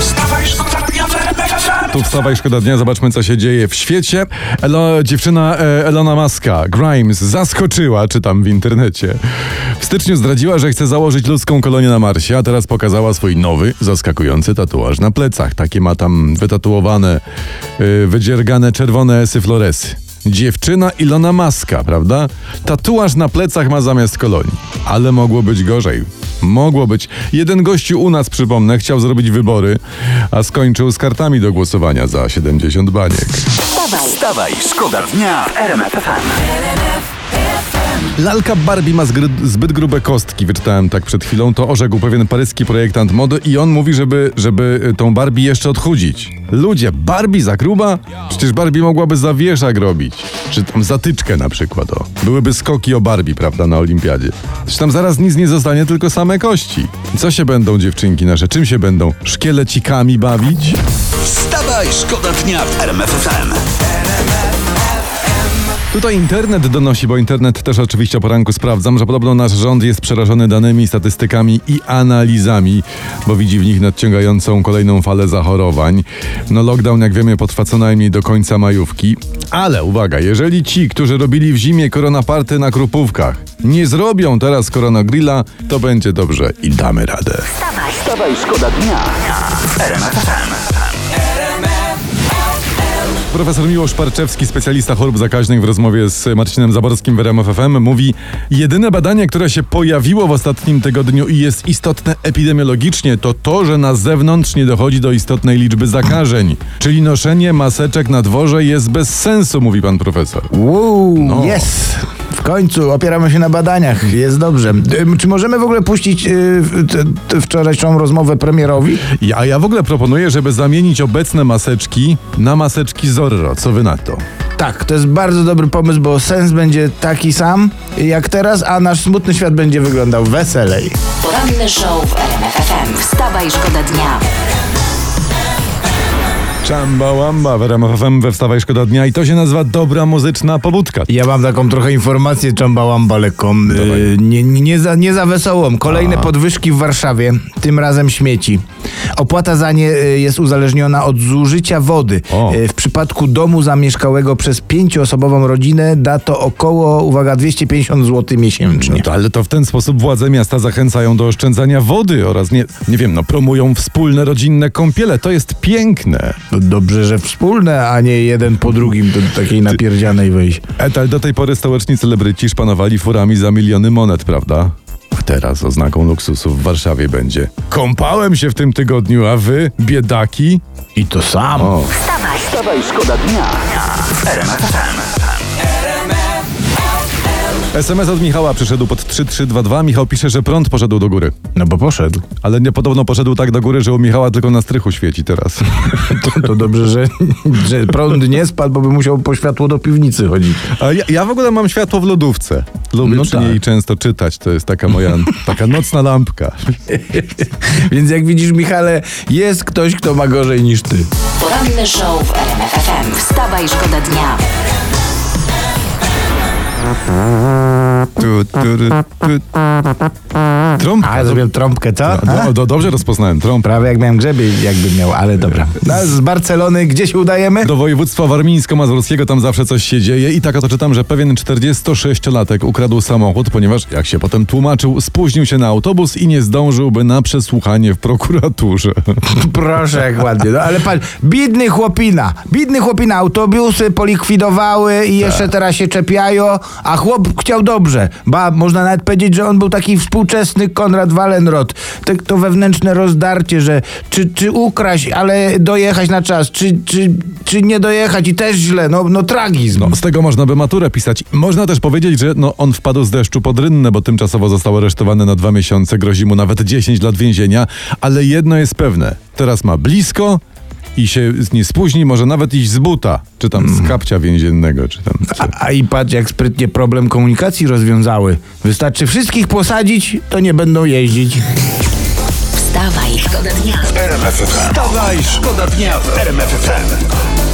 Wstawaj, szkoda dnia w. Tu wstawaj, szkoda dnia, zobaczmy co się dzieje w świecie. Elo, dziewczyna e, Elona Muska, Grimes, zaskoczyła, czytam w internecie. W styczniu zdradziła, że chce założyć ludzką kolonię na Marsie, a teraz pokazała swój nowy, zaskakujący tatuaż na plecach. Takie ma tam wytatuowane, e, wydziergane czerwone syfloresy. Dziewczyna Ilona Maska, prawda? Tatuaż na plecach ma zamiast kolonii. Ale mogło być gorzej. Mogło być. Jeden gościu u nas, przypomnę, chciał zrobić wybory, a skończył z kartami do głosowania za 70 baniek. Wstawaj, Wstawaj, szkoda dnia w RMF. Lalka Barbie ma zbyt grube kostki, wyczytałem tak przed chwilą. To orzekł pewien paryski projektant mody i on mówi, żeby, żeby y, tą Barbie jeszcze odchudzić. Ludzie, Barbie za gruba? Przecież Barbie mogłaby zawieszak robić. Czy tam zatyczkę na przykład, o. Byłyby skoki o Barbie, prawda, na olimpiadzie. Czy tam zaraz nic nie zostanie, tylko same kości. Co się będą dziewczynki nasze? Czym się będą? Szkielecikami bawić? Wstawaj, szkoda dnia w RMF FM. Tutaj internet donosi, bo internet też oczywiście o poranku sprawdzam, że podobno nasz rząd jest przerażony danymi, statystykami i analizami, bo widzi w nich nadciągającą kolejną falę zachorowań. No lockdown, jak wiemy, potrwa co najmniej do końca majówki. Ale uwaga, jeżeli ci, którzy robili w zimie koronaparty na Krupówkach, nie zrobią teraz koronagrilla, to będzie dobrze i damy radę. Wstawaj, szkoda dnia. Profesor Miłosz Parczewski, specjalista chorób zakaźnych w rozmowie z Marcinem Zaborskim w RMF FM mówi jedyne badanie, które się pojawiło w ostatnim tygodniu i jest istotne epidemiologicznie to to, że na zewnątrz nie dochodzi do istotnej liczby zakażeń. Czyli noszenie maseczek na dworze jest bez sensu, mówi pan profesor. Wow, No. jest! W końcu opieramy się na badaniach, jest dobrze. Czy możemy w ogóle puścić y, wczorajszą rozmowę premierowi? Ja- A ja w ogóle proponuję, żeby zamienić obecne maseczki na maseczki Zorro. Co wy na to? Tak, to jest bardzo dobry pomysł, bo sens będzie taki sam jak teraz, a nasz smutny świat będzie wyglądał weselej. poranny show w RMF FM. Wstawaj, szkoda dnia. Czamba łamba w RMF FM we Wstawaj Szkoda Dnia i to się nazywa dobra muzyczna pobudka. Ja mam taką trochę informację czambałamba lekką, y, nie, nie, za, nie za wesołą. Kolejne podwyżki w Warszawie, tym razem śmieci. Opłata za nie y, jest uzależniona od zużycia wody. O. Y, W przypadku domu zamieszkałego przez pięcioosobową rodzinę da to około, uwaga, 250 zł miesięcznie. No to, ale to w ten sposób władze miasta zachęcają do oszczędzania wody oraz nie, nie wiem, no promują wspólne rodzinne kąpiele. To jest piękne. To Dobrze, że wspólne, a nie jeden po drugim do takiej napierdzianej wejść. Etal do tej pory stołeczni celebryci szpanowali furami za miliony monet, prawda? A teraz oznaką luksusu w Warszawie będzie. Kąpałem się w tym tygodniu, a wy, biedaki? I to samo. Wstawaj, Wstawaj, szkoda dnia w RMF FM. SMS od Michała przyszedł pod 3322. Michał pisze, że prąd poszedł do góry. No bo poszedł. Ale nie podobno poszedł tak do góry, że u Michała tylko na strychu świeci teraz. To, to dobrze, że, że prąd nie spadł, bo by musiał po światło do piwnicy chodzić. A ja, ja w ogóle mam światło w lodówce. Lubię No przy tak. niej często czytać. To jest taka moja taka nocna lampka. Więc jak widzisz, Michale, jest ktoś, kto ma gorzej niż ty. poranny show w RMF FM. Wstawaj, szkoda dnia. Tu, tu, tu. Trąbka. A, zrobiłem trąbkę, co? Do, A? do, dobrze rozpoznałem trąbkę. Prawie jak miałem grzebie, jakby miał, ale dobra. No, z Barcelony gdzie się udajemy? Do województwa warmińsko-mazurskiego tam zawsze coś się dzieje i tak oto czytam, że pewien 46-latek ukradł samochód, ponieważ, jak się potem tłumaczył, spóźnił się na autobus i nie zdążyłby na przesłuchanie w prokuraturze. Proszę, jak ładnie. No, ale patrz, biedny chłopina, biedny chłopina, autobusy polikwidowały i jeszcze teraz się czepiają, a chłop chciał dobrze. Ba, można nawet powiedzieć, że on był taki współczesny Konrad Wallenrod. To, to wewnętrzne rozdarcie, że czy, czy ukraść, ale dojechać na czas, czy, czy, czy nie dojechać i też źle, no, no tragizm. No, z tego można by maturę pisać. Można też powiedzieć, że no, on wpadł z deszczu pod rynnę, bo tymczasowo został aresztowany na dwa miesiące, grozi mu nawet 10 lat więzienia, ale jedno jest pewne, teraz ma blisko i się nie spóźni, może nawet iść z buta, czy tam z kapcia więziennego, czy tam... Czy... A, a i patrz, jak sprytnie problem komunikacji rozwiązały. Wystarczy wszystkich posadzić, to nie będą jeździć. Wstawaj, szkoda dnia. RMF FM. Wstawaj, szkoda dnia w RMF FM.